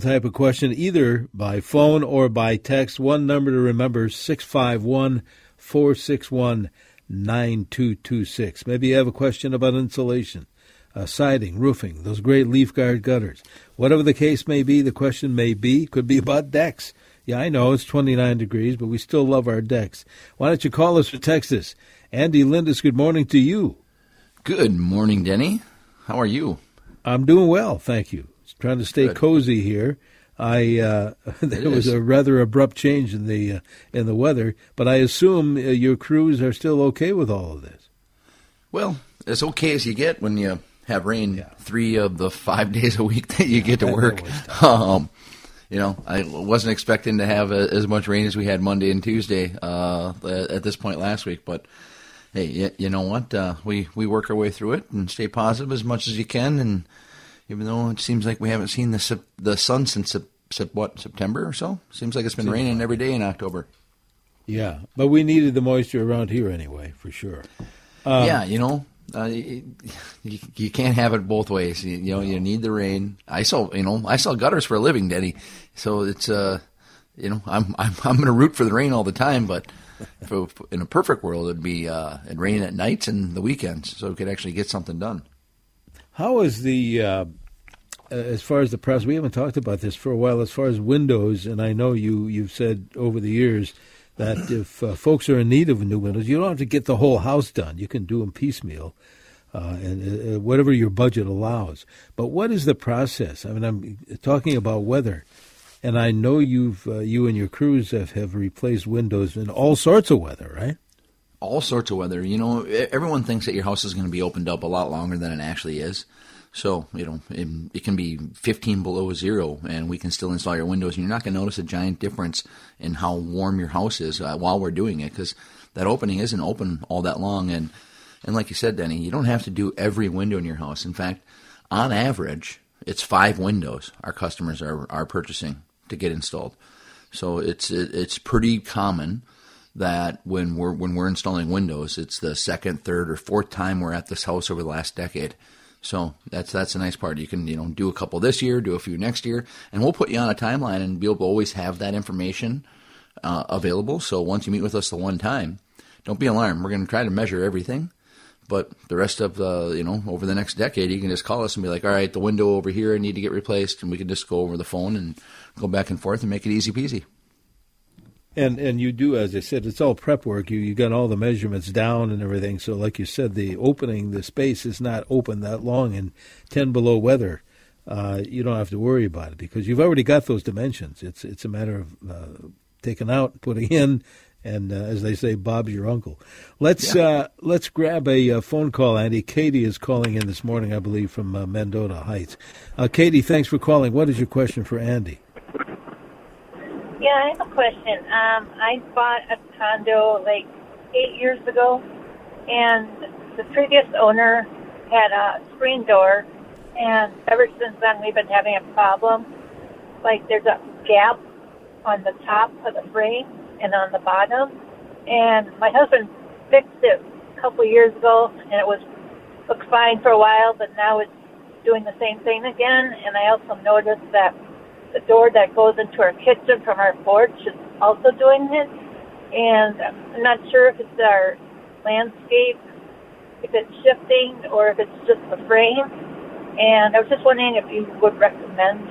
type of question, either by phone or by text. One number to remember 651 461 9226. Maybe you have a question about insulation, uh, siding, roofing, those great leaf guard gutters. Whatever the case may be, the question may be, could be about decks. Yeah, I know it's 29 degrees, but we still love our decks. Why don't you call us for Texas? Andy Lindus, good morning to you. Good morning, Denny. How are you? I'm doing well, thank you. Trying to stay Good. cozy here. I uh, there was a rather abrupt change in the uh, in the weather, but I assume uh, your crews are still okay with all of this. Well, as okay as you get when you have rain three of the five days a week that you get to work. Um, you know, I wasn't expecting to have a, as much rain as we had Monday and Tuesday uh, at this point last week, but hey, you, you know what? Uh, we we work our way through it and stay positive as much as you can. And even though it seems like we haven't seen the the sun since what September or so, seems like it's been raining every day in October. Yeah, but we needed the moisture around here anyway, for sure. Um, yeah, you know, uh, you, you can't have it both ways. You, you know, you need the rain. I saw, you know, I saw gutters for a living, Denny. So it's, uh, you know, I'm I'm I'm going to root for the rain all the time. But for, in a perfect world, it'd be uh, it'd rain at nights and the weekends, so we could actually get something done. How is the uh, as far as the press? We haven't talked about this for a while. As far as windows, and I know you you've said over the years that if uh, folks are in need of new windows, you don't have to get the whole house done. You can do them piecemeal. Uh, and uh, whatever your budget allows. But what is the process? I mean, I'm talking about weather, and I know you've uh, you and your crews have, have replaced windows in all sorts of weather, right? all sorts of weather. You know, everyone thinks that your house is going to be opened up a lot longer than it actually is. So, you know, it, it can be 15 below zero and we can still install your windows and you're not going to notice a giant difference in how warm your house is uh, while we're doing it because that opening isn't open all that long. And, and like you said, Denny, you don't have to do every window in your house. In fact, on average, it's five windows our customers are, are purchasing to get installed. So it's, it, it's pretty common that when we're when we're installing windows, it's the second, third, or fourth time we're at this house over the last decade. So that's that's a nice part. You can you know do a couple this year, do a few next year, and we'll put you on a timeline and be able to always have that information uh, available. So once you meet with us the one time, don't be alarmed. We're going to try to measure everything, but the rest of the you know over the next decade, you can just call us and be like, all right, the window over here I need to get replaced, and we can just go over the phone and go back and forth and make it easy peasy. And and you do, as I said, it's all prep work. You you got all the measurements down and everything. So, like you said, the opening, the space is not open that long in ten below weather. Uh, you don't have to worry about it because you've already got those dimensions. It's it's a matter of uh, taking out, putting in, and uh, as they say, Bob's your uncle. Let's Yeah. uh, let's grab a uh, phone call, Andy. Katie is calling in this morning, I believe, from uh, Mendota Heights. Uh, Katie, thanks for calling. What is your question for Andy? Yeah, I have a question. Um, I bought a condo like eight years ago, and the previous owner had a screen door, and ever since then we've been having a problem. Like there's a gap on the top of the frame and on the bottom, and my husband fixed it a couple years ago, and it was looked fine for a while, but now it's doing the same thing again. And I also noticed that the door that goes into our kitchen from our porch is also doing it. And I'm not sure if it's our landscape, if it's shifting, or if it's just the frame. And I was just wondering if you would recommend,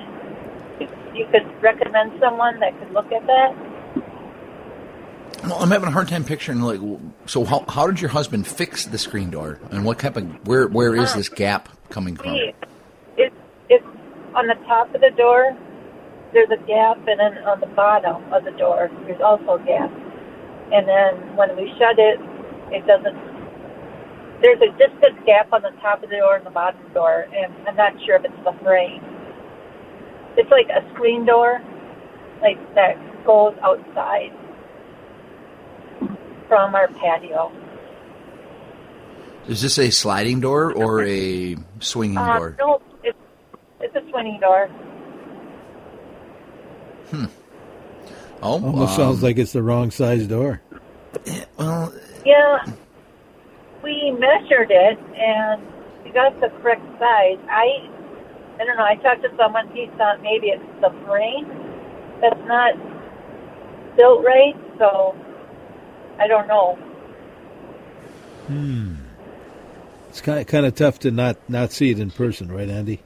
if you could recommend someone that could look at that. Well, I'm having a hard time picturing like. So how how did your husband fix the screen door, and what of where where is uh, this gap coming from? It's it's on the top of the door. There's a gap, and then on the bottom of the door, there's also a gap. And then when we shut it, it doesn't. There's a distant gap on the top of the door and the bottom door, and I'm not sure if it's the frame. It's like a screen door, like that goes outside from our patio. Is this a sliding door or a swinging Uh, door? no, it's it's a swinging door. Oh, Almost um, sounds like it's the wrong size door. well. Yeah, we measured it and we got the correct size. I I don't know. I talked to someone. He thought maybe it's the frame that's not built right. So I don't know. Hmm. It's kind of, kind of tough to not not see it in person, right, Andy?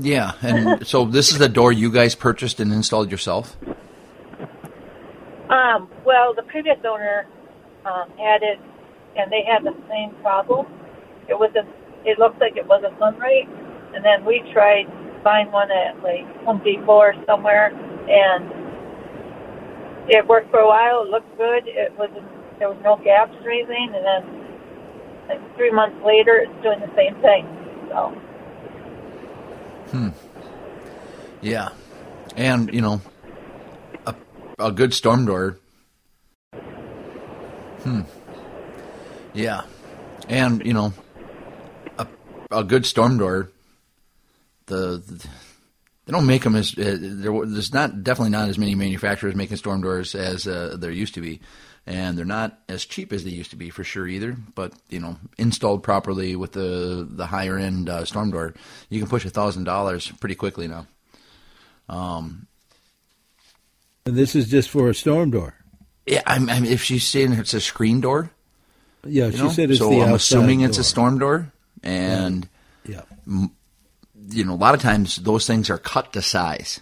Yeah, and so this is the door you guys purchased and installed yourself. Um, well, the previous owner um, had it, and they had the same problem. It was a, it looked like it wasn't done right, and then we tried find one at like Home Depot or somewhere, and it worked for a while. It looked good. It was there was no gaps or anything, and then like three months later, it's doing the same thing. So. Hmm. Yeah, and you know, a a good storm door. Hmm. Yeah, and you know, a a good storm door. The, the they don't make them as uh, there, there's not definitely not as many manufacturers making storm doors as uh, there used to be and they're not as cheap as they used to be for sure either. But you know, installed properly with the the higher end uh, storm door, you can push a thousand dollars pretty quickly now. Um, and this is just for a storm door. Yeah, I'm, I'm, if she's saying it's a screen door. Yeah, she know? said it's so the I'm assuming door. it's a storm door, and yeah. You know, a lot of times those things are cut to size.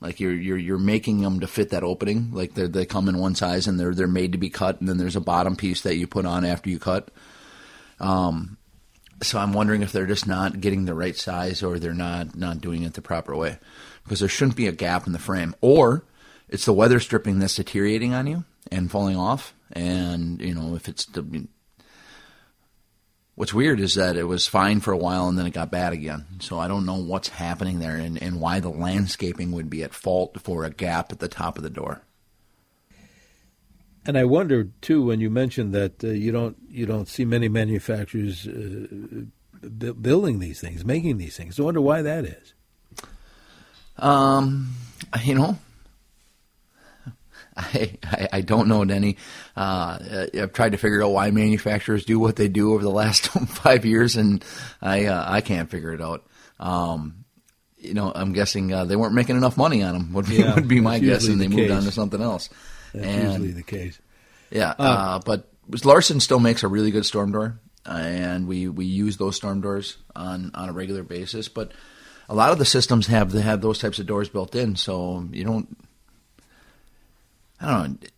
Like you're you're you're making them to fit that opening. Like they they come in one size and they're they're made to be cut, and then there's a bottom piece that you put on after you cut. Um, so I'm wondering if they're just not getting the right size or they're not not doing it the proper way, because there shouldn't be a gap in the frame, or it's the weather stripping that's deteriorating on you and falling off, and you know if it's the What's weird is that it was fine for a while and then it got bad again. So I don't know what's happening there and, and why the landscaping would be at fault for a gap at the top of the door. And I wondered too when you mentioned that uh, you don't you don't see many manufacturers uh, b- building these things, making these things. I wonder why that is. Um, you know, I, I, I don't know, Denny. Uh, I've tried to figure out why manufacturers do what they do over the last five years, and I uh, I can't figure it out. Um, you know, I'm guessing uh, they weren't making enough money on them. Would be, yeah, would be my guess, and the they case. moved on to something else. That's and, usually the case. Yeah, uh, but Larson still makes a really good storm door, and we, we use those storm doors on, on a regular basis. But a lot of the systems have have those types of doors built in, so you don't I don't know.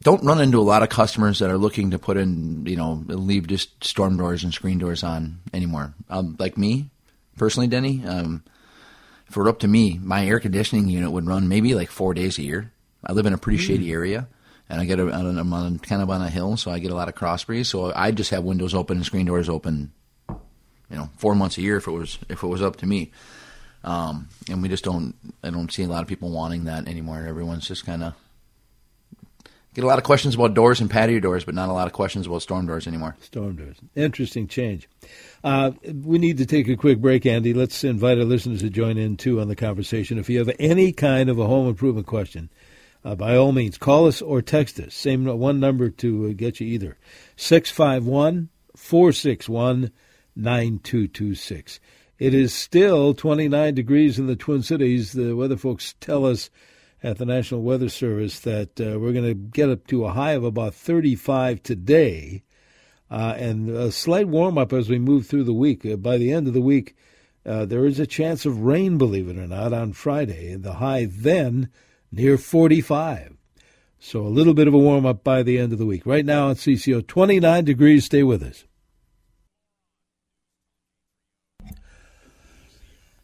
Don't run into a lot of customers that are looking to put in, you know, leave just storm doors and screen doors on anymore. Um, like me, personally, Denny, um, if it were up to me, my air conditioning unit would run maybe like four days a year. I live in a pretty mm. shady area, and I get a, I'm on, kind of on a hill, so I get a lot of cross breeze. So I just have windows open and screen doors open, you know, four months a year if it was if it was up to me. Um, and we just don't, I don't see a lot of people wanting that anymore. And everyone's just kind of get a lot of questions about doors and patio doors, but not a lot of questions about storm doors anymore. Storm doors. Interesting change. Uh, we need to take a quick break, Andy. Let's invite our listeners to join in too on the conversation. If you have any kind of a home improvement question, uh, by all means, call us or text us. Same one number to uh, get you either 651 461 9226. It is still 29 degrees in the Twin Cities. The weather folks tell us at the National Weather Service that uh, we're going to get up to a high of about 35 today, uh, and a slight warm up as we move through the week. Uh, by the end of the week, uh, there is a chance of rain, believe it or not, on Friday. The high then near 45. So a little bit of a warm up by the end of the week. Right now at CCO, 29 degrees. Stay with us.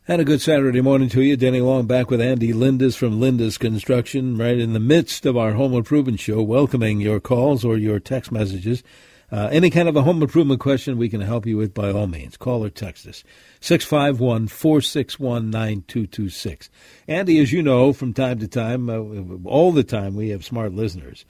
And a good Saturday morning to you. Denny Long back with Andy Lindus from Lindus Construction, right in the midst of our home improvement show, welcoming your calls or your text messages. Uh, any kind of a home improvement question we can help you with by all means. Call or text us. 651 461 9226. Andy, as you know, from time to time, uh, all the time, we have smart listeners.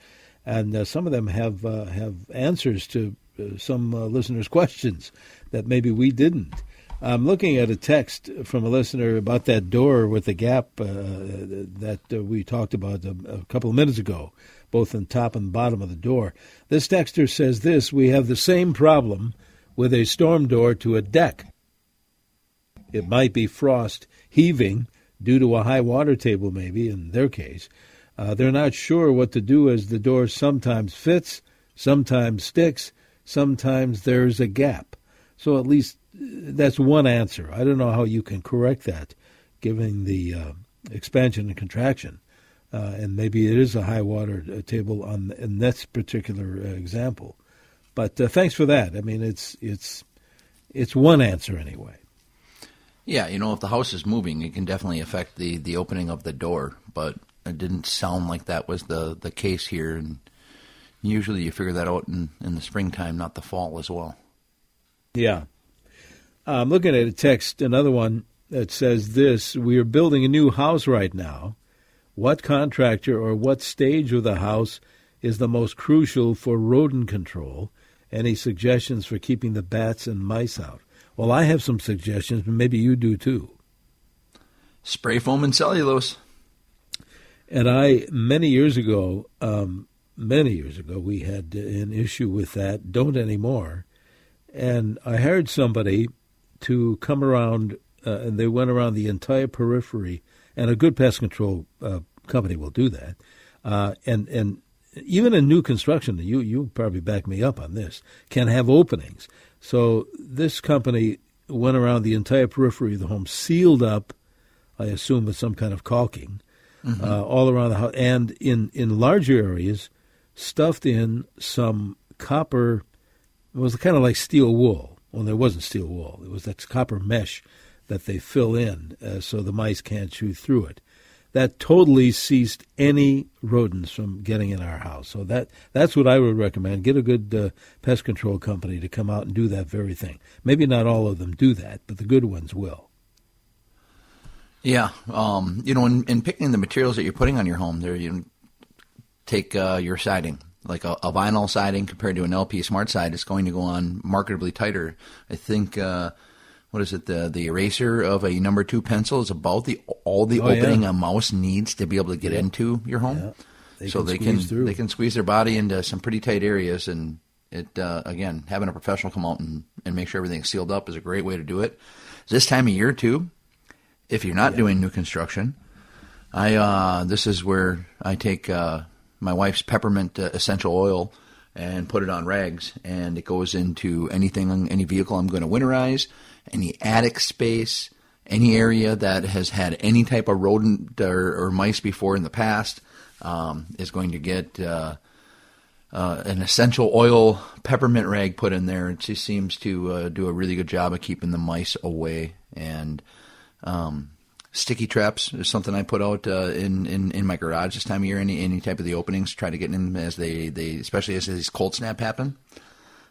And uh, some of them have, uh, have answers to uh, some uh, listeners' questions that maybe we didn't. I'm looking at a text from a listener about that door with the gap uh, that uh, we talked about a, a, couple of minutes ago, both on top and bottom of the door. This texter says this We have the same problem with a storm door to a deck. It might be frost heaving due to a high water table, maybe in their case. Uh, they're not sure what to do as the door sometimes fits, sometimes sticks, sometimes there's a gap. So at least that's one answer. I don't know how you can correct that, given the uh, expansion and contraction. Uh, and maybe it is a high water uh, table on in this particular uh, example. But uh, thanks for that. I mean, it's it's it's one answer anyway. Yeah, you know, if the house is moving, it can definitely affect the the opening of the door. But it didn't sound like that was the the case here, and usually you figure that out in in the springtime, not the fall as well. Yeah, I'm looking at a text, another one that says this: We are building a new house right now. What contractor or what stage of the house is the most crucial for rodent control? Any suggestions for keeping the bats and mice out? Well, I have some suggestions, but maybe you do too. Spray foam and cellulose. And I, many years ago, um, many years ago, we had an issue with that. Don't anymore. And I hired somebody to come around, uh, and they went around the entire periphery. And a good pest control uh, company will do that. Uh, and and even in new construction, you you probably back me up on this, can have openings. So this company went around the entire periphery of the home, sealed up, I assume with some kind of caulking, mm-hmm. uh, all around the house, and in in larger areas, stuffed in some copper. It was kind of like steel wool. Well, there wasn't steel wool. It was that copper mesh that they fill in uh, so the mice can't chew through it that totally ceased any rodents from getting in our house. So that that's what I would recommend. Get a good uh, pest control company to come out and do that very thing. Maybe not all of them do that, but the good ones will. Yeah, um, you know, in, in, picking the materials that you're putting on your home, there you take uh, your siding, like a, a, vinyl siding compared to an LP SmartSide, it's going to go on marketably tighter. I think. Uh, what is it? The the eraser of a number two pencil is about the all the oh, opening yeah. a mouse needs to be able to get yeah. into your home. Yeah. They so can they can through. they can squeeze their body into some pretty tight areas, and it uh, again having a professional come out and, and make sure everything's sealed up is a great way to do it. This time of year too, if you're not doing new construction, I uh, this is where I take uh, my wife's peppermint uh, essential oil and put it on rags, and it goes into anything, any vehicle I'm going to winterize any attic space, any area that has had any type of rodent or, or mice before in the past um, is going to get uh, uh, an essential oil peppermint rag put in there. It just seems to uh, do a really good job of keeping the mice away. And um, sticky traps is something I put out uh, in, in in my garage this time of year. Any any type of the openings, try to get in as they, they especially as these cold snap happen.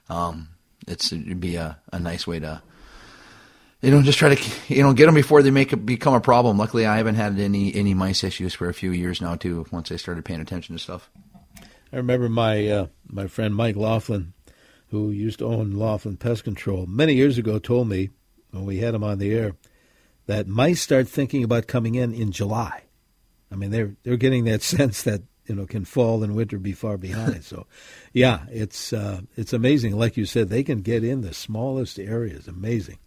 Um, it's it'd be a, a nice way to you know, just try to you know get them before they make it become a problem. Luckily, I haven't had any any mice issues for a few years now too. Once I started paying attention to stuff. I remember my uh, my friend Mike Laughlin, who used to own Laughlin Pest Control many years ago, told me when we had him on the air that mice start thinking about coming in in July. I mean, they're they're getting that sense that you know can fall and winter be far behind. so, yeah, it's uh, it's amazing. Like you said, they can get in the smallest areas. Amazing.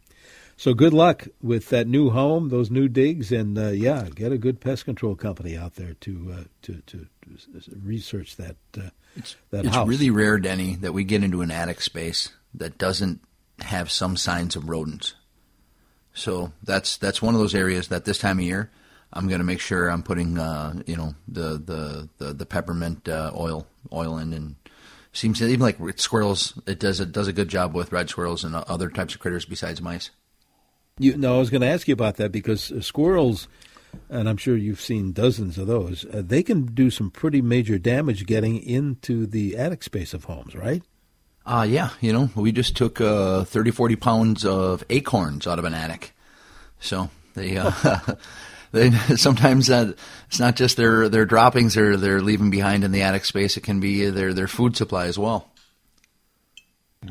So good luck with that new home, those new digs, and uh, yeah, get a good pest control company out there to uh, to, to research that uh, it's, that it's house. really rare, Denny, that we get into an attic space that doesn't have some signs of rodents. So that's that's one of those areas that this time of year I'm going to make sure I'm putting uh, you know the the the, the peppermint uh, oil oil in and seems to even like squirrels it does it does a good job with red squirrels and other types of critters besides mice. You, no, I was going to ask you about that because uh, squirrels, and I'm sure you've seen dozens of those, uh, they can do some pretty major damage getting into the attic space of homes, right? Uh, yeah, you know, we just took uh, 30, 40 pounds of acorns out of an attic. So they, uh, they sometimes uh, it's not just their, their droppings they're, they're leaving behind in the attic space, it can be their, their food supply as well.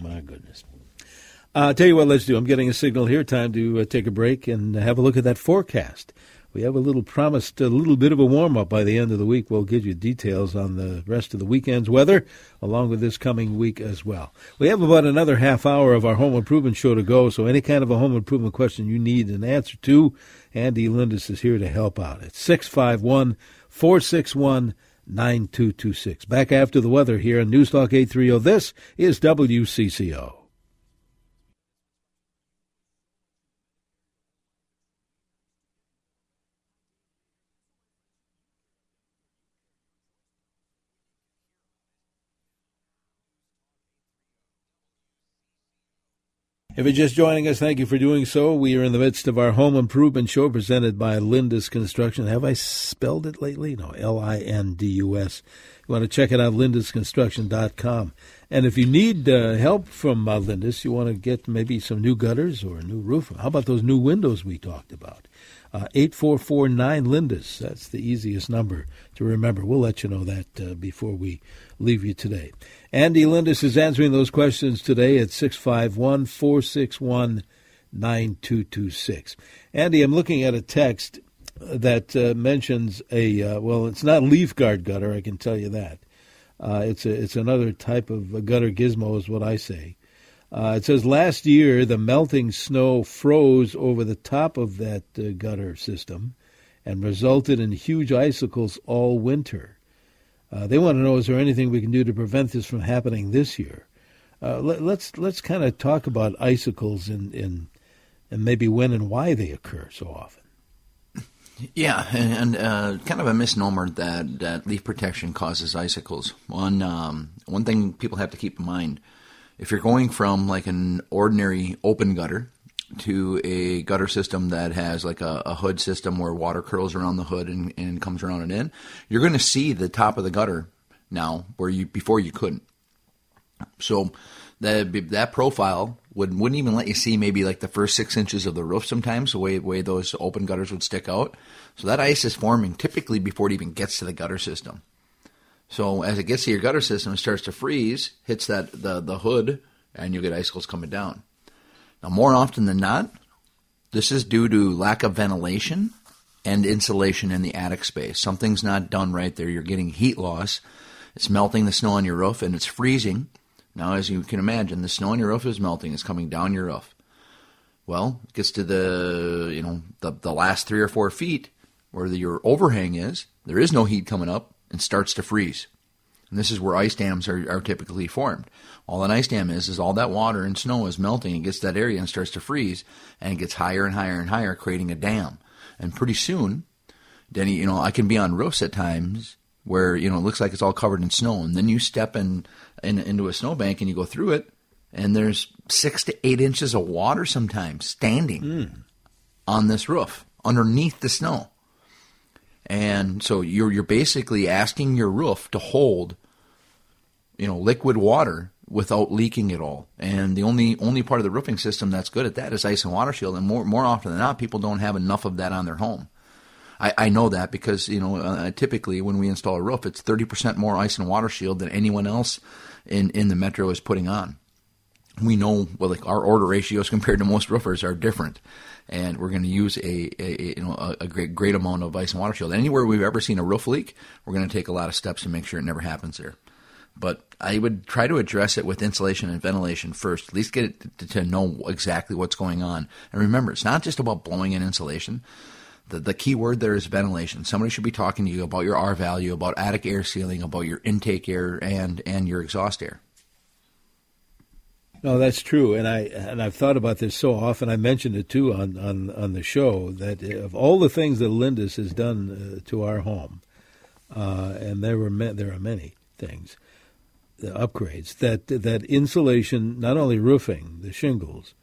My goodness. Uh, tell you what, let's do. I'm getting a signal here. Time to uh, take a break and have a look at that forecast. We have a little promised a little bit of a warm up by the end of the week. We'll give you details on the rest of the weekend's weather along with this coming week as well. We have about another half hour of our home improvement show to go, so any kind of a home improvement question you need an answer to, Andy Lindus is here to help out. It's 651 461 9226. Back after the weather here on Newstalk 830. This is WCCO. If you're just joining us, thank you for doing so. We are in the midst of our home improvement show presented by Lindus Construction. Have I spelled it lately? No, L I N D U S. You want to check it out, lindusconstruction.com. And if you need uh, help from uh, you want to get maybe some new gutters or a new roof. How about those new windows we talked about? Uh, 8449 Lindus. That's the easiest number to remember. We'll let you know that uh, before we leave you today. Andy Lindus is answering those questions today at 651 461 9226. Andy, I'm looking at a text that uh, mentions a, uh, well, it's not leaf guard gutter, I can tell you that. Uh, it's, a, it's another type of gutter gizmo, is what I say. Uh, it says last year the melting snow froze over the top of that uh, gutter system and resulted in huge icicles all winter. Uh, they want to know is there anything we can do to prevent this from happening this year? Uh, let, us let's, let's kind of talk about icicles and, and and maybe when and why they occur so often. Yeah, and, uh, kind of a misnomer that, that leaf protection causes icicles. One um, one thing people have to keep in mind: if you're going from like an ordinary open gutter to a gutter system that has like a, a, hood system where water curls around the hood and, and comes around and in, you're going to see the top of the gutter now where you before you couldn't. So that that profile would wouldn't even let you see maybe like the first six inches of the roof sometimes the way way those open gutters would stick out. So that ice is forming typically before it even gets to the gutter system. So as it gets to your gutter system, it starts to freeze, hits that the the hood, and you get icicles coming down. Now, more often than not, this is due to lack of ventilation and insulation in the attic space. Something's not done right there. You're getting heat loss. It's melting the snow on your roof and it's freezing. Now, as you can imagine, the snow on your roof is melting. It's coming down your roof. Well, it gets to the you know the the last three or four feet where the, your overhang is. There is no heat coming up and starts to freeze. And this is where ice dams are, are typically formed. All an ice dam is is all that water and snow is melting. It gets that area and starts to freeze, and it gets higher and higher and higher, creating a dam. And pretty soon, Denny, you know, I can be on roofs at times where you know it looks like it's all covered in snow, and then you step in, in into a snowbank and you go through it, and there's six to eight inches of water sometimes standing mm. on this roof underneath the snow. And so you're you're basically asking your roof to hold, you know, liquid water without leaking at all. And the only only part of the roofing system that's good at that is ice and water shield. And more more often than not, people don't have enough of that on their home. I, I know that because you know uh, typically when we install a roof, it's thirty percent more ice and water shield than anyone else in in the metro is putting on. We know well, like our order ratios compared to most roofers are different and we're going to use a, a, you know a, great great amount of ice and water shield. Anywhere we've ever seen a roof leak, we're going to take a lot of steps to make sure it never happens there. But I would try to address it with insulation and ventilation first. At least get it to, to know exactly what's going on. And remember, it's not just about blowing in insulation. The, the key word there is ventilation. Somebody should be talking to you about your R value, about attic air sealing, about your intake air and and your exhaust air. No, that's true, and I and I've thought about this so often. I mentioned it too on on, on the show that of all the things that Lindus has done uh, to our home, uh, and there were ma- there are many things, the upgrades that that insulation, not only roofing the shingles,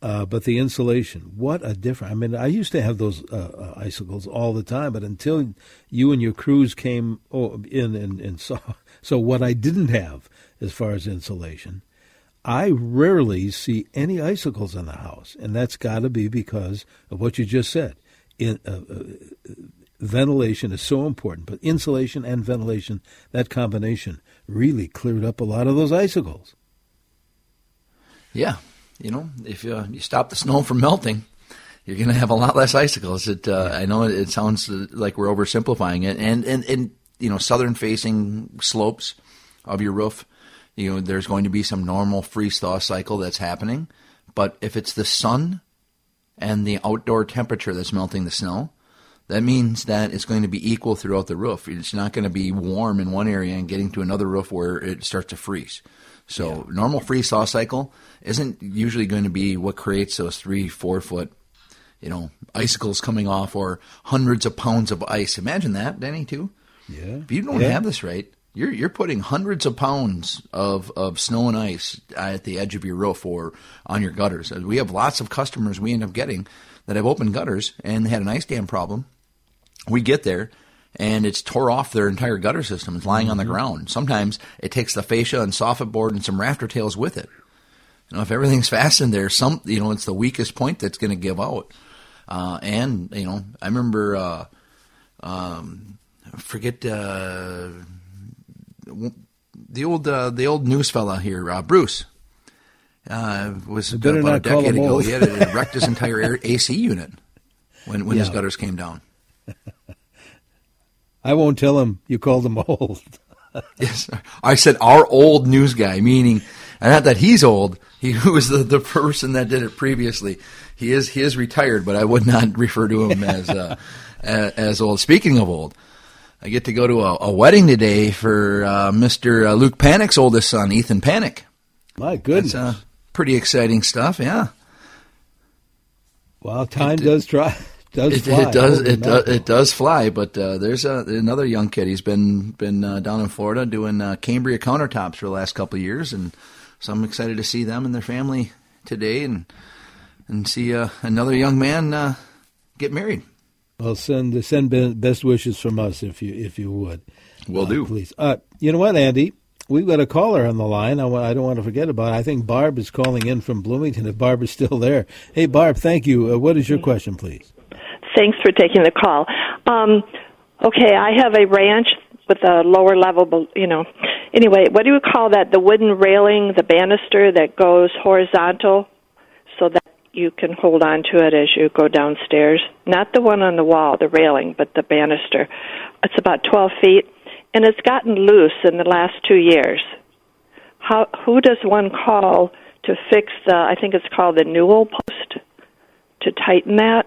uh, but the insulation. What a difference! I mean, I used to have those uh, uh, icicles all the time, but until you and your crews came in and, and saw so what I didn't have as far as insulation I rarely see any icicles in the house, and that's got to be because of what you just said. In, uh, uh, ventilation is so important, but insulation and ventilation, that combination, really cleared up a lot of those icicles. Yeah, you know, if uh, you stop the snow from melting, you're going to have a lot less icicles. It, uh, I know it sounds like we're oversimplifying it, and and and you know, southern facing slopes of your roof, you know, there's going to be some normal freeze thaw cycle that's happening, but if it's the sun and the outdoor temperature that's melting the snow, that means that it's going to be equal throughout the roof. It's not going to be warm in one area and getting to another roof where it starts to freeze. So yeah. normal freeze thaw cycle isn't usually going to be what creates those three, four foot you know, icicles coming off or hundreds of pounds of ice. Imagine that, Denny, too. Yeah. If you don't yeah. have this right, you're you're putting hundreds of pounds of, of snow and ice at the edge of your roof or on your gutters. We have lots of customers we end up getting that have open gutters and they had an ice dam problem. We get there and it's tore off their entire gutter system. It's lying mm-hmm. on the mm-hmm. ground. Sometimes it takes the fascia and soffit board and some rafter tails with it. You know, if everything's fastened there, some you know, it's the weakest point that's going to give out. Uh, and you know, I remember uh, um, forget uh, the old uh, the old news fella here, uh, Bruce. Uh, was about a decade ago. He had wrecked his entire air, AC unit when when yeah. his gutters came down. I won't tell him you called him old. yes, I said our old news guy, meaning not that he's old. He was the, the person that did it previously he is he is retired, but I would not refer to him as uh, as old. Speaking of old, I get to go to a, a wedding today for uh, Mr. Uh, Luke Panic's oldest son, Ethan Panic. My goodness, That's, uh, pretty exciting stuff. Yeah. Well, time it, does try. Does it, fly. it does it does it does fly, but uh, there's a, another young kid. He's been been uh, down in Florida doing uh, Cambria countertops for the last couple of years, and so I'm excited to see them and their family today. And and see uh, another young man uh, get married. Well, send send best wishes from us if you if you would. Will uh, do, please. Uh, you know what, Andy? We've got a caller on the line. I, I don't want to forget about. It. I think Barb is calling in from Bloomington. If Barb is still there, hey Barb, thank you. Uh, what is your question, please? Thanks for taking the call. Um, okay, I have a ranch with a lower level, you know. Anyway, what do you call that? The wooden railing, the banister that goes horizontal, so that you can hold on to it as you go downstairs. Not the one on the wall, the railing, but the banister. It's about 12 feet, and it's gotten loose in the last two years. How, who does one call to fix the, I think it's called the newel post, to tighten that?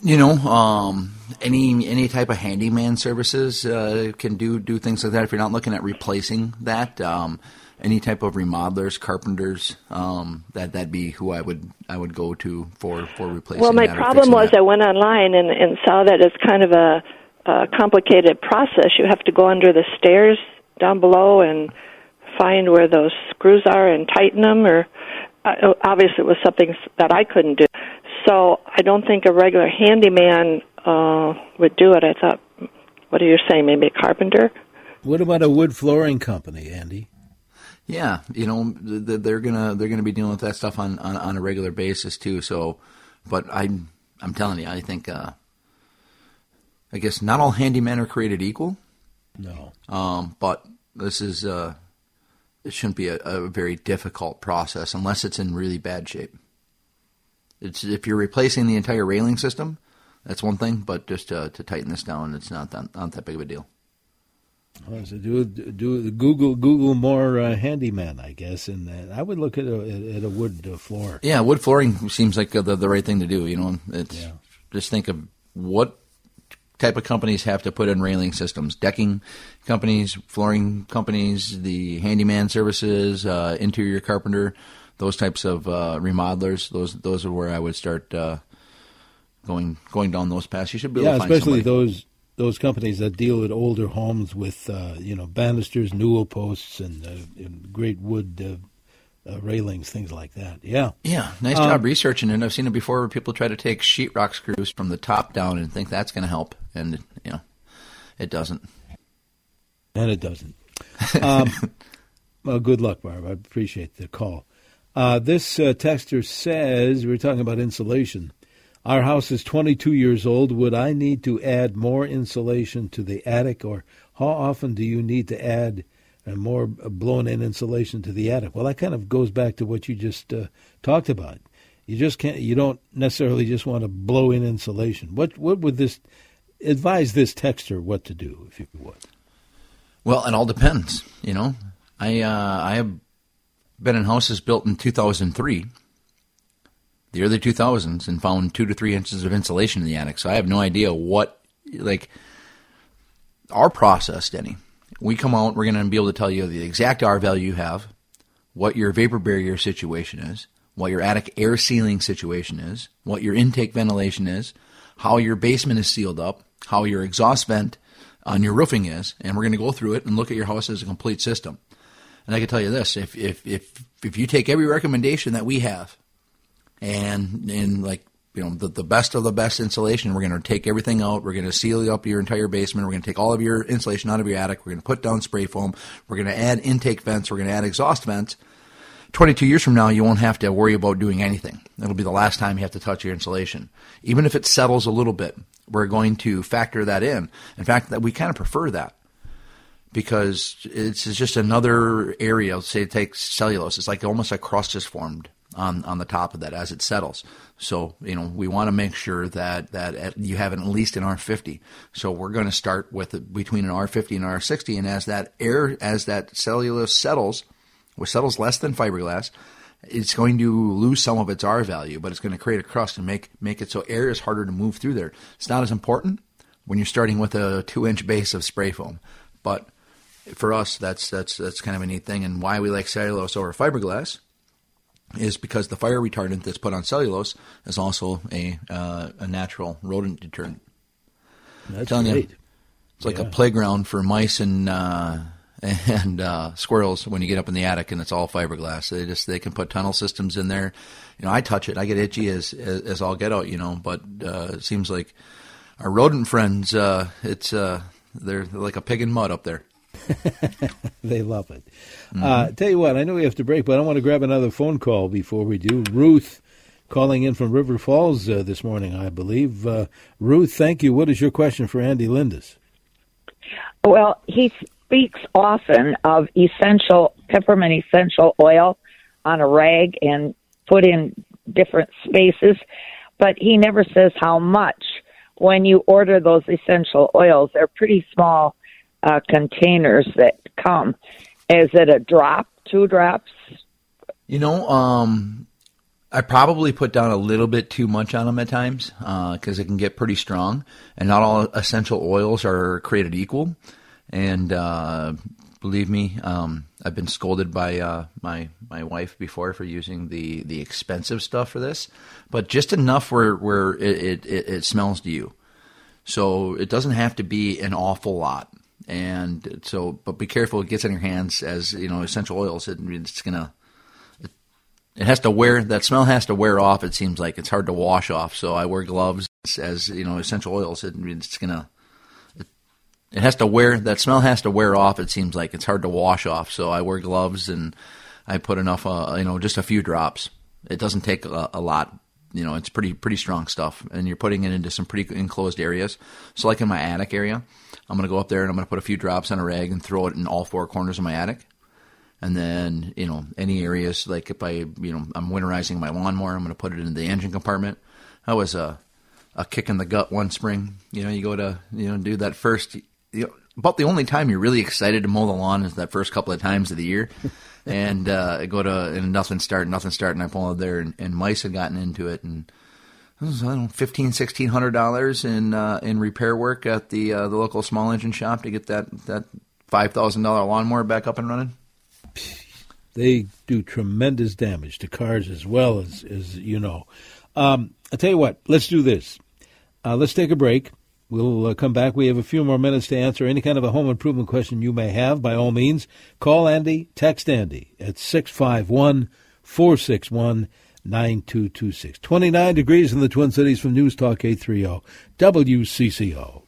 You know, um, any any type of handyman services uh, can do do things like that. If you're not looking at replacing that, um, any type of remodelers, carpenters, um, that that'd be who I would I would go to for for replacing. Well, my problem was that. I went online and and saw that it's kind of a, a complicated process. You have to go under the stairs down below and find where those screws are and tighten them. Or uh, obviously, it was something that I couldn't do. So I don't think a regular handyman uh, would do it. I thought, what are you saying? Maybe a carpenter. What about a wood flooring company, Andy? Yeah, you know they're gonna they're gonna be dealing with that stuff on, on, on a regular basis too. So, but I I'm telling you, I think uh, I guess not all handymen are created equal. No. Um, but this is uh, it shouldn't be a, a very difficult process unless it's in really bad shape. It's if you're replacing the entire railing system, that's one thing. But just to, to tighten this down, it's not that, not that big of a deal. Well, so do do Google Google more uh, handyman, I guess, and uh, I would look at a at a wood uh, floor. Yeah, wood flooring seems like the the right thing to do. You know, it's yeah. just think of what type of companies have to put in railing systems: decking companies, flooring companies, the handyman services, uh, interior carpenter, those types of uh, remodelers. Those those are where I would start uh, going going down those paths. You should be able yeah, to find especially somebody. those those companies that deal with older homes with uh, you know banisters, newel posts, and, uh, and great wood uh, uh, railings, things like that. Yeah, yeah, nice um, job researching it. I've seen it before where people try to take sheetrock screws from the top down and think that's going to help, and you know, it doesn't. And it doesn't. Um, well, good luck, Barb. I appreciate the call. Uh, this uh, texter says we we're talking about insulation. Our house is 22 years old. Would I need to add more insulation to the attic, or how often do you need to add uh, more blown in insulation to the attic? Well, that kind of goes back to what you just uh, talked about. You just can't. You don't necessarily just want to blow in insulation. What what would this advise this texter what to do if you would? Well, it all depends. You know, I uh, I have been in houses built in 2003, the early 2000s, and found two to three inches of insulation in the attic. So I have no idea what like our process, Denny. We come out, we're going to be able to tell you the exact R value you have, what your vapor barrier situation is, what your attic air sealing situation is, what your intake ventilation is, how your basement is sealed up, how your exhaust vent on your roofing is, and we're going to go through it and look at your house as a complete system. And I can tell you this: if if if if you take every recommendation that we have, and in like you know the, the best of the best insulation, we're going to take everything out. We're going to seal up your entire basement. We're going to take all of your insulation out of your attic. We're going to put down spray foam. We're going to add intake vents. We're going to add exhaust vents 22 years from now, you won't have to worry about doing anything. It'll be the last time you have to touch your insulation. Even if it settles a little bit, we're going to factor that in. In fact, that we kind of prefer that because it's just another area. Say take cellulose. It's like almost a crust is formed on, on the top of that as it settles. So, you know, we want to make sure that, that you have at least an R50. So we're going to start with between an R50 and an R60. And as that air, as that cellulose settles, which settles less than fiberglass, it's going to lose some of its R value, but it's going to create a crust and make make it so air is harder to move through there. It's not as important when you're starting with a two inch base of spray foam, but for us, that's that's that's kind of a neat thing. And why we like cellulose over fiberglass is because the fire retardant that's put on cellulose is also a uh, a natural rodent deterrent. That's great. You, it's like yeah. a playground for mice and. Uh, and uh, squirrels when you get up in the attic and it's all fiberglass. They just they can put tunnel systems in there. You know, I touch it, I get itchy as as, as all get out. You know, but uh, it seems like our rodent friends, uh, it's uh, they're, they're like a pig in mud up there. they love it. Mm-hmm. Uh, tell you what, I know we have to break, but I want to grab another phone call before we do. Ruth calling in from River Falls uh, this morning, I believe. Uh, Ruth, thank you. What is your question for Andy Lindus? Well, he speaks often of essential peppermint essential oil on a rag and put in different spaces, but he never says how much. When you order those essential oils, they're pretty small uh, containers that come. Is it a drop, two drops? You know, um, I probably put down a little bit too much on them at times because uh, it can get pretty strong, and not all essential oils are created equal. And uh, believe me, um, I've been scolded by uh, my my wife before for using the, the expensive stuff for this, but just enough where where it, it, it smells to you. So it doesn't have to be an awful lot. And so, but be careful; it gets in your hands as you know essential oils. It, it's gonna it, it has to wear that smell has to wear off. It seems like it's hard to wash off. So I wear gloves as you know essential oils. It, it's gonna it has to wear that smell has to wear off. It seems like it's hard to wash off. So I wear gloves and I put enough, uh, you know, just a few drops. It doesn't take a, a, lot. You know, it's pretty pretty strong stuff, and you're putting it into some pretty enclosed areas. So, like in my attic area, I'm going to go up there and I'm going to put a few drops on a rag and throw it in all four corners of my attic. And then, you know, any areas like if I, you know, I'm winterizing my lawnmower, I'm going to put it in the engine compartment. That was a a kick in the gut one spring. You know, you go to you know do that first you know, about the only time you're really excited to mow the lawn is that first couple of times of the year. and uh, I go to and nothing start, nothing start, and I pull out there, and, and mice had gotten into it, and was, I don't fifteen, sixteen hundred dollars in uh, in repair work at the uh, the local small engine shop to get that that five thousand dollar lawnmower back up and running. They do tremendous damage to cars as well as as you know. Um, I tell you what, let's do this. Uh, let's take a break. We'll uh, come back. We have a few more minutes to answer any kind of a home improvement question you may have. By all means, call Andy, text Andy at 651 461 9226. 29 degrees in the Twin Cities from News Talk 830 WCCO.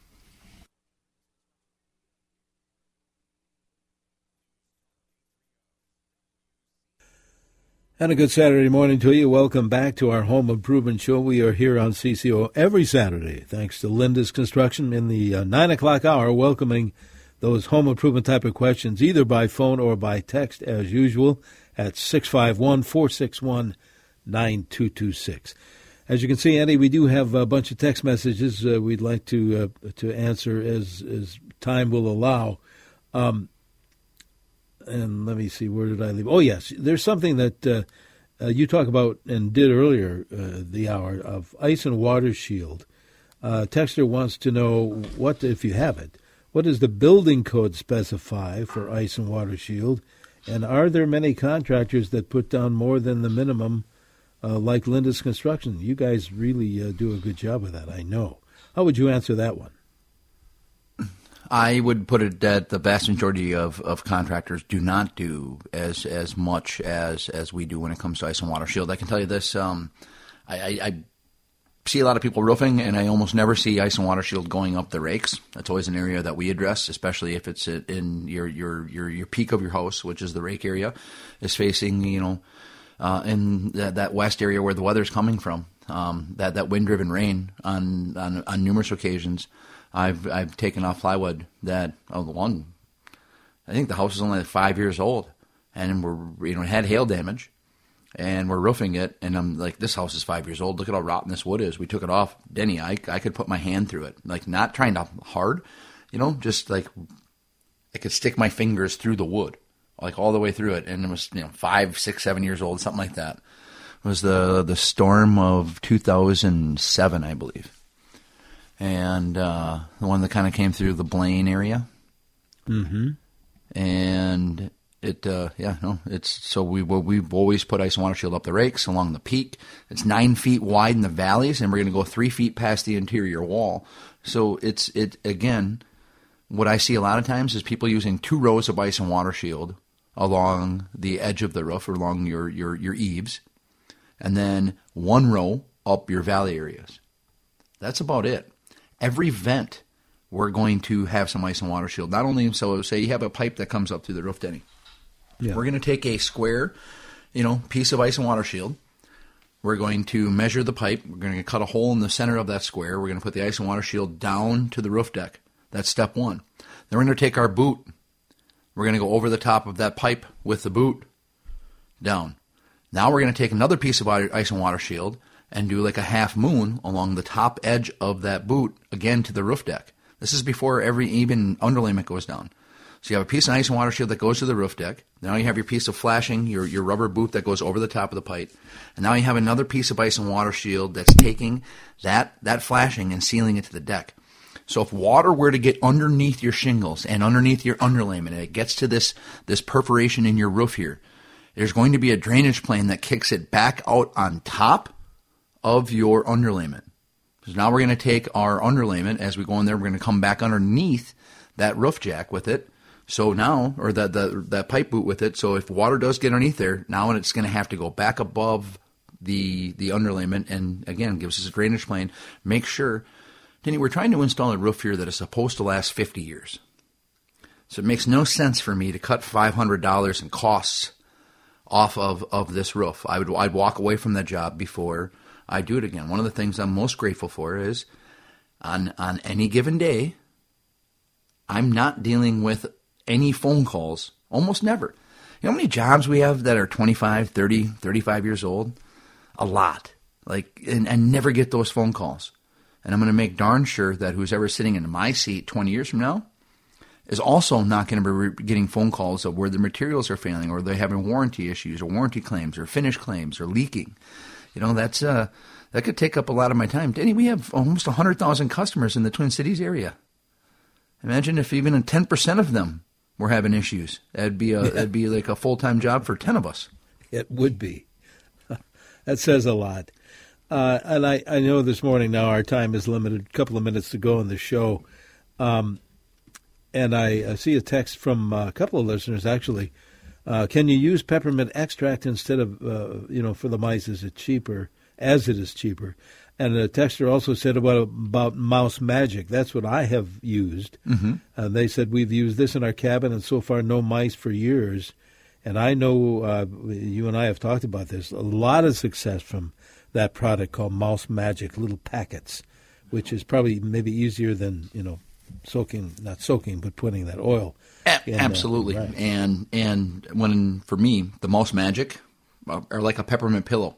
And a good Saturday morning to you. Welcome back to our home improvement show. We are here on CCO every Saturday, thanks to Lindus Construction in the uh, 9 o'clock hour, welcoming those home improvement type of questions either by phone or by text as usual at 651 461 9226. As you can see, Andy, we do have a bunch of text messages uh, we'd like to uh, to answer as as time will allow. Um, and let me see, where did I leave? Oh, yes, there's something that uh, uh you talk about and did earlier uh, the hour of ice and water shield. Uh, Texter wants to know what, if you have it, what does the building code specify for ice and water shield? And are there many contractors that put down more than the minimum, uh, like Lindus Construction? You guys really uh, do a good job of that, I know. How would you answer that one? I would put it that the vast majority of, of contractors do not do as as much as as we do when it comes to ice and water shield. I can tell you this: um, I, I, I see a lot of people roofing, and I almost never see ice and water shield going up the rakes. That's always an area that we address, especially if it's in your your your your peak of your house, which is the rake area, is facing you know uh, in that, west area where the weather's coming from. Um, that that wind driven rain on, on on numerous occasions. I've I've taken off plywood that oh the one I think the house is only five years old and we're you know had hail damage and we're roofing it, and I'm like, this house is five years old. Look at how rotten this wood is. We took it off, Denny. I I could put my hand through it, like not trying to hard, you know, just like I could stick my fingers through the wood, like all the way through it, and it was you know five, six, seven years old, something like that. It was the the storm of 2007, I believe, and uh, the one that kind of came through the Blaine area. Mm-hmm. And it uh, yeah no it's so we we've always put ice and water shield up the rakes along the peak. It's nine feet wide in the valleys, and we're going to go three feet past the interior wall. So it's it again. What I see a lot of times is people using two rows of ice and water shield along the edge of the roof or along your your your eaves, and then one row up your valley areas. That's about it. Every vent we're going to have some ice and water shield. Not only so, say you have a pipe that comes up through the roof, Denny. Yeah. We're going to take a square, you know, piece of ice and water shield. We're going to measure the pipe. We're going to cut a hole in the center of that square. We're going to put the ice and water shield down to the roof deck. That's step one. Then we're going to take our boot. We're going to go over the top of that pipe with the boot down. Now we're going to take another piece of ice and water shield and do like a half moon along the top edge of that boot again to the roof deck. This is before every even underlayment goes down. So you have a piece of ice and water shield that goes to the roof deck. Now you have your piece of flashing, your, your rubber boot that goes over the top of the pipe. And now you have another piece of ice and water shield that's taking that, that flashing and sealing it to the deck. So if water were to get underneath your shingles and underneath your underlayment and it gets to this, this perforation in your roof here, there's going to be a drainage plane that kicks it back out on top of your underlayment. So now we're going to take our underlayment as we go in there, we're going to come back underneath that roof jack with it so now, or that the, that pipe boot with it. So if water does get underneath there, now it's going to have to go back above the the underlayment, and again gives us a drainage plane. Make sure, Denny, we're trying to install a roof here that is supposed to last 50 years. So it makes no sense for me to cut $500 in costs off of, of this roof. I would I'd walk away from that job before I do it again. One of the things I'm most grateful for is on on any given day, I'm not dealing with any phone calls. Almost never. You know how many jobs we have that are 25, 30, 35 years old? A lot. Like, and, and never get those phone calls. And I'm going to make darn sure that who's ever sitting in my seat 20 years from now is also not going to be getting phone calls of where the materials are failing or they're having warranty issues or warranty claims or finish claims or leaking. You know, that's, uh, that could take up a lot of my time. Danny, we have almost 100,000 customers in the Twin Cities area. Imagine if even 10% of them we're having issues. That'd be a yeah. that'd be like a full time job for ten of us. It would be. that says a lot. Uh, and I, I know this morning now our time is limited. A couple of minutes to go in the show. Um, and I, I, see a text from a couple of listeners actually. Uh, can you use peppermint extract instead of uh, you know for the mice? Is it cheaper? As it is cheaper. And the texter also said about about mouse magic. That's what I have used. Mm-hmm. Uh, they said we've used this in our cabin, and so far no mice for years. And I know uh, you and I have talked about this. A lot of success from that product called Mouse Magic, little packets, which is probably maybe easier than you know soaking, not soaking, but putting that oil. A- in, absolutely. Uh, right. And and when for me, the Mouse Magic are like a peppermint pillow.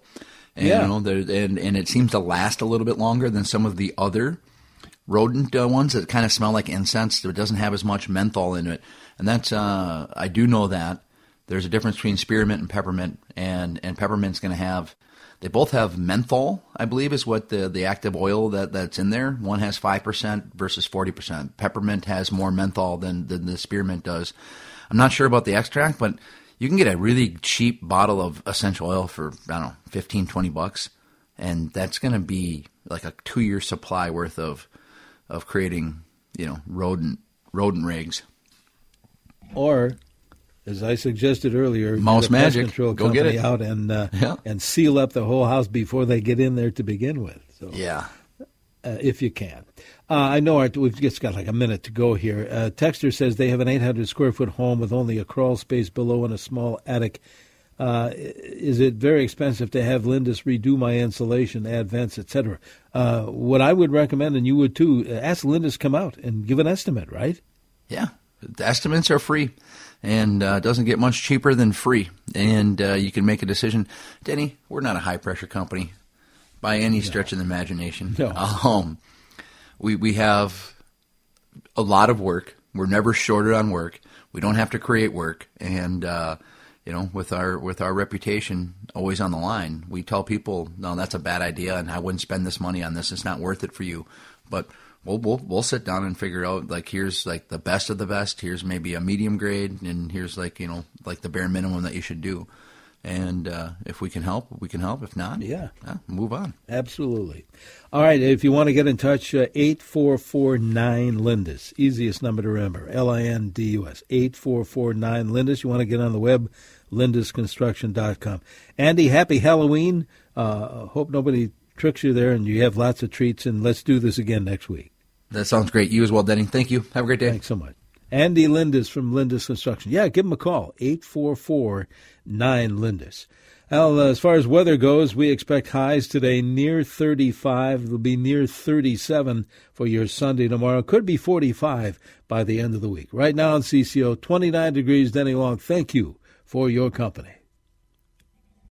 And, Yeah. You know, and and it seems to last a little bit longer than some of the other rodent uh, ones that kind of smell like incense. It doesn't have as much menthol in it, and that's uh, I do know that there's a difference between spearmint and peppermint, and and peppermint's going to have. They both have menthol, I believe, is what the the active oil that that's in there. One has five percent versus forty percent. Peppermint has more menthol than than the spearmint does. I'm not sure about the extract, but you can get a really cheap bottle of essential oil for I don't know 15, 20 bucks, and that's going to be like a two year supply worth of of creating you know rodent rodent rigs. Or, as I suggested earlier, Mouse magic. control Go get company it. out and uh, Yeah. and seal up the whole house before they get in there to begin with. So, Yeah. uh, if you can. Uh, I know our, we've just got like a minute to go here. Uh, Texter says they have an 800 square foot home with only a crawl space below and a small attic. Uh, is it very expensive to have Lindus redo my insulation, add vents, etc.? Uh, what I would recommend, and you would too, ask Lindus come out and give an estimate, right? Yeah, the estimates are free, and uh, doesn't get much cheaper than free. And uh, you can make a decision. Denny, we're not a high pressure company by any stretch of the imagination. No. Um, we we have a lot of work. We're never shorted on work. We don't have to create work, and uh, you know, with our with our reputation always on the line, we tell people, no, that's a bad idea, and I wouldn't spend this money on this. It's not worth it for you. But we'll we'll, we'll sit down and figure out like here's like the best of the best. Here's maybe a medium grade, and here's like you know like the bare minimum that you should do. And uh, if we can help, we can help. If not, Yeah. move on. Absolutely. All right, if you want to get in touch, uh, 8449 Lindus. Easiest number to remember. L I N D U S. 8449 Lindus. You want to get on the web, lindusconstruction.com. Andy, happy Halloween. Uh, hope nobody tricks you there and you have lots of treats, and let's do this again next week. That sounds great. You as well, Denny. Thank you. Have a great day. Thanks so much. Andy Lindus from Lindus Construction. Yeah, give him a call, 844 9 Lindus. Well, uh, as far as weather goes, we expect highs today near 35. It'll be near 37 for your Sunday tomorrow. Could be 45 by the end of the week. Right now in CCO, 29 degrees. Denny Long, thank you for your company.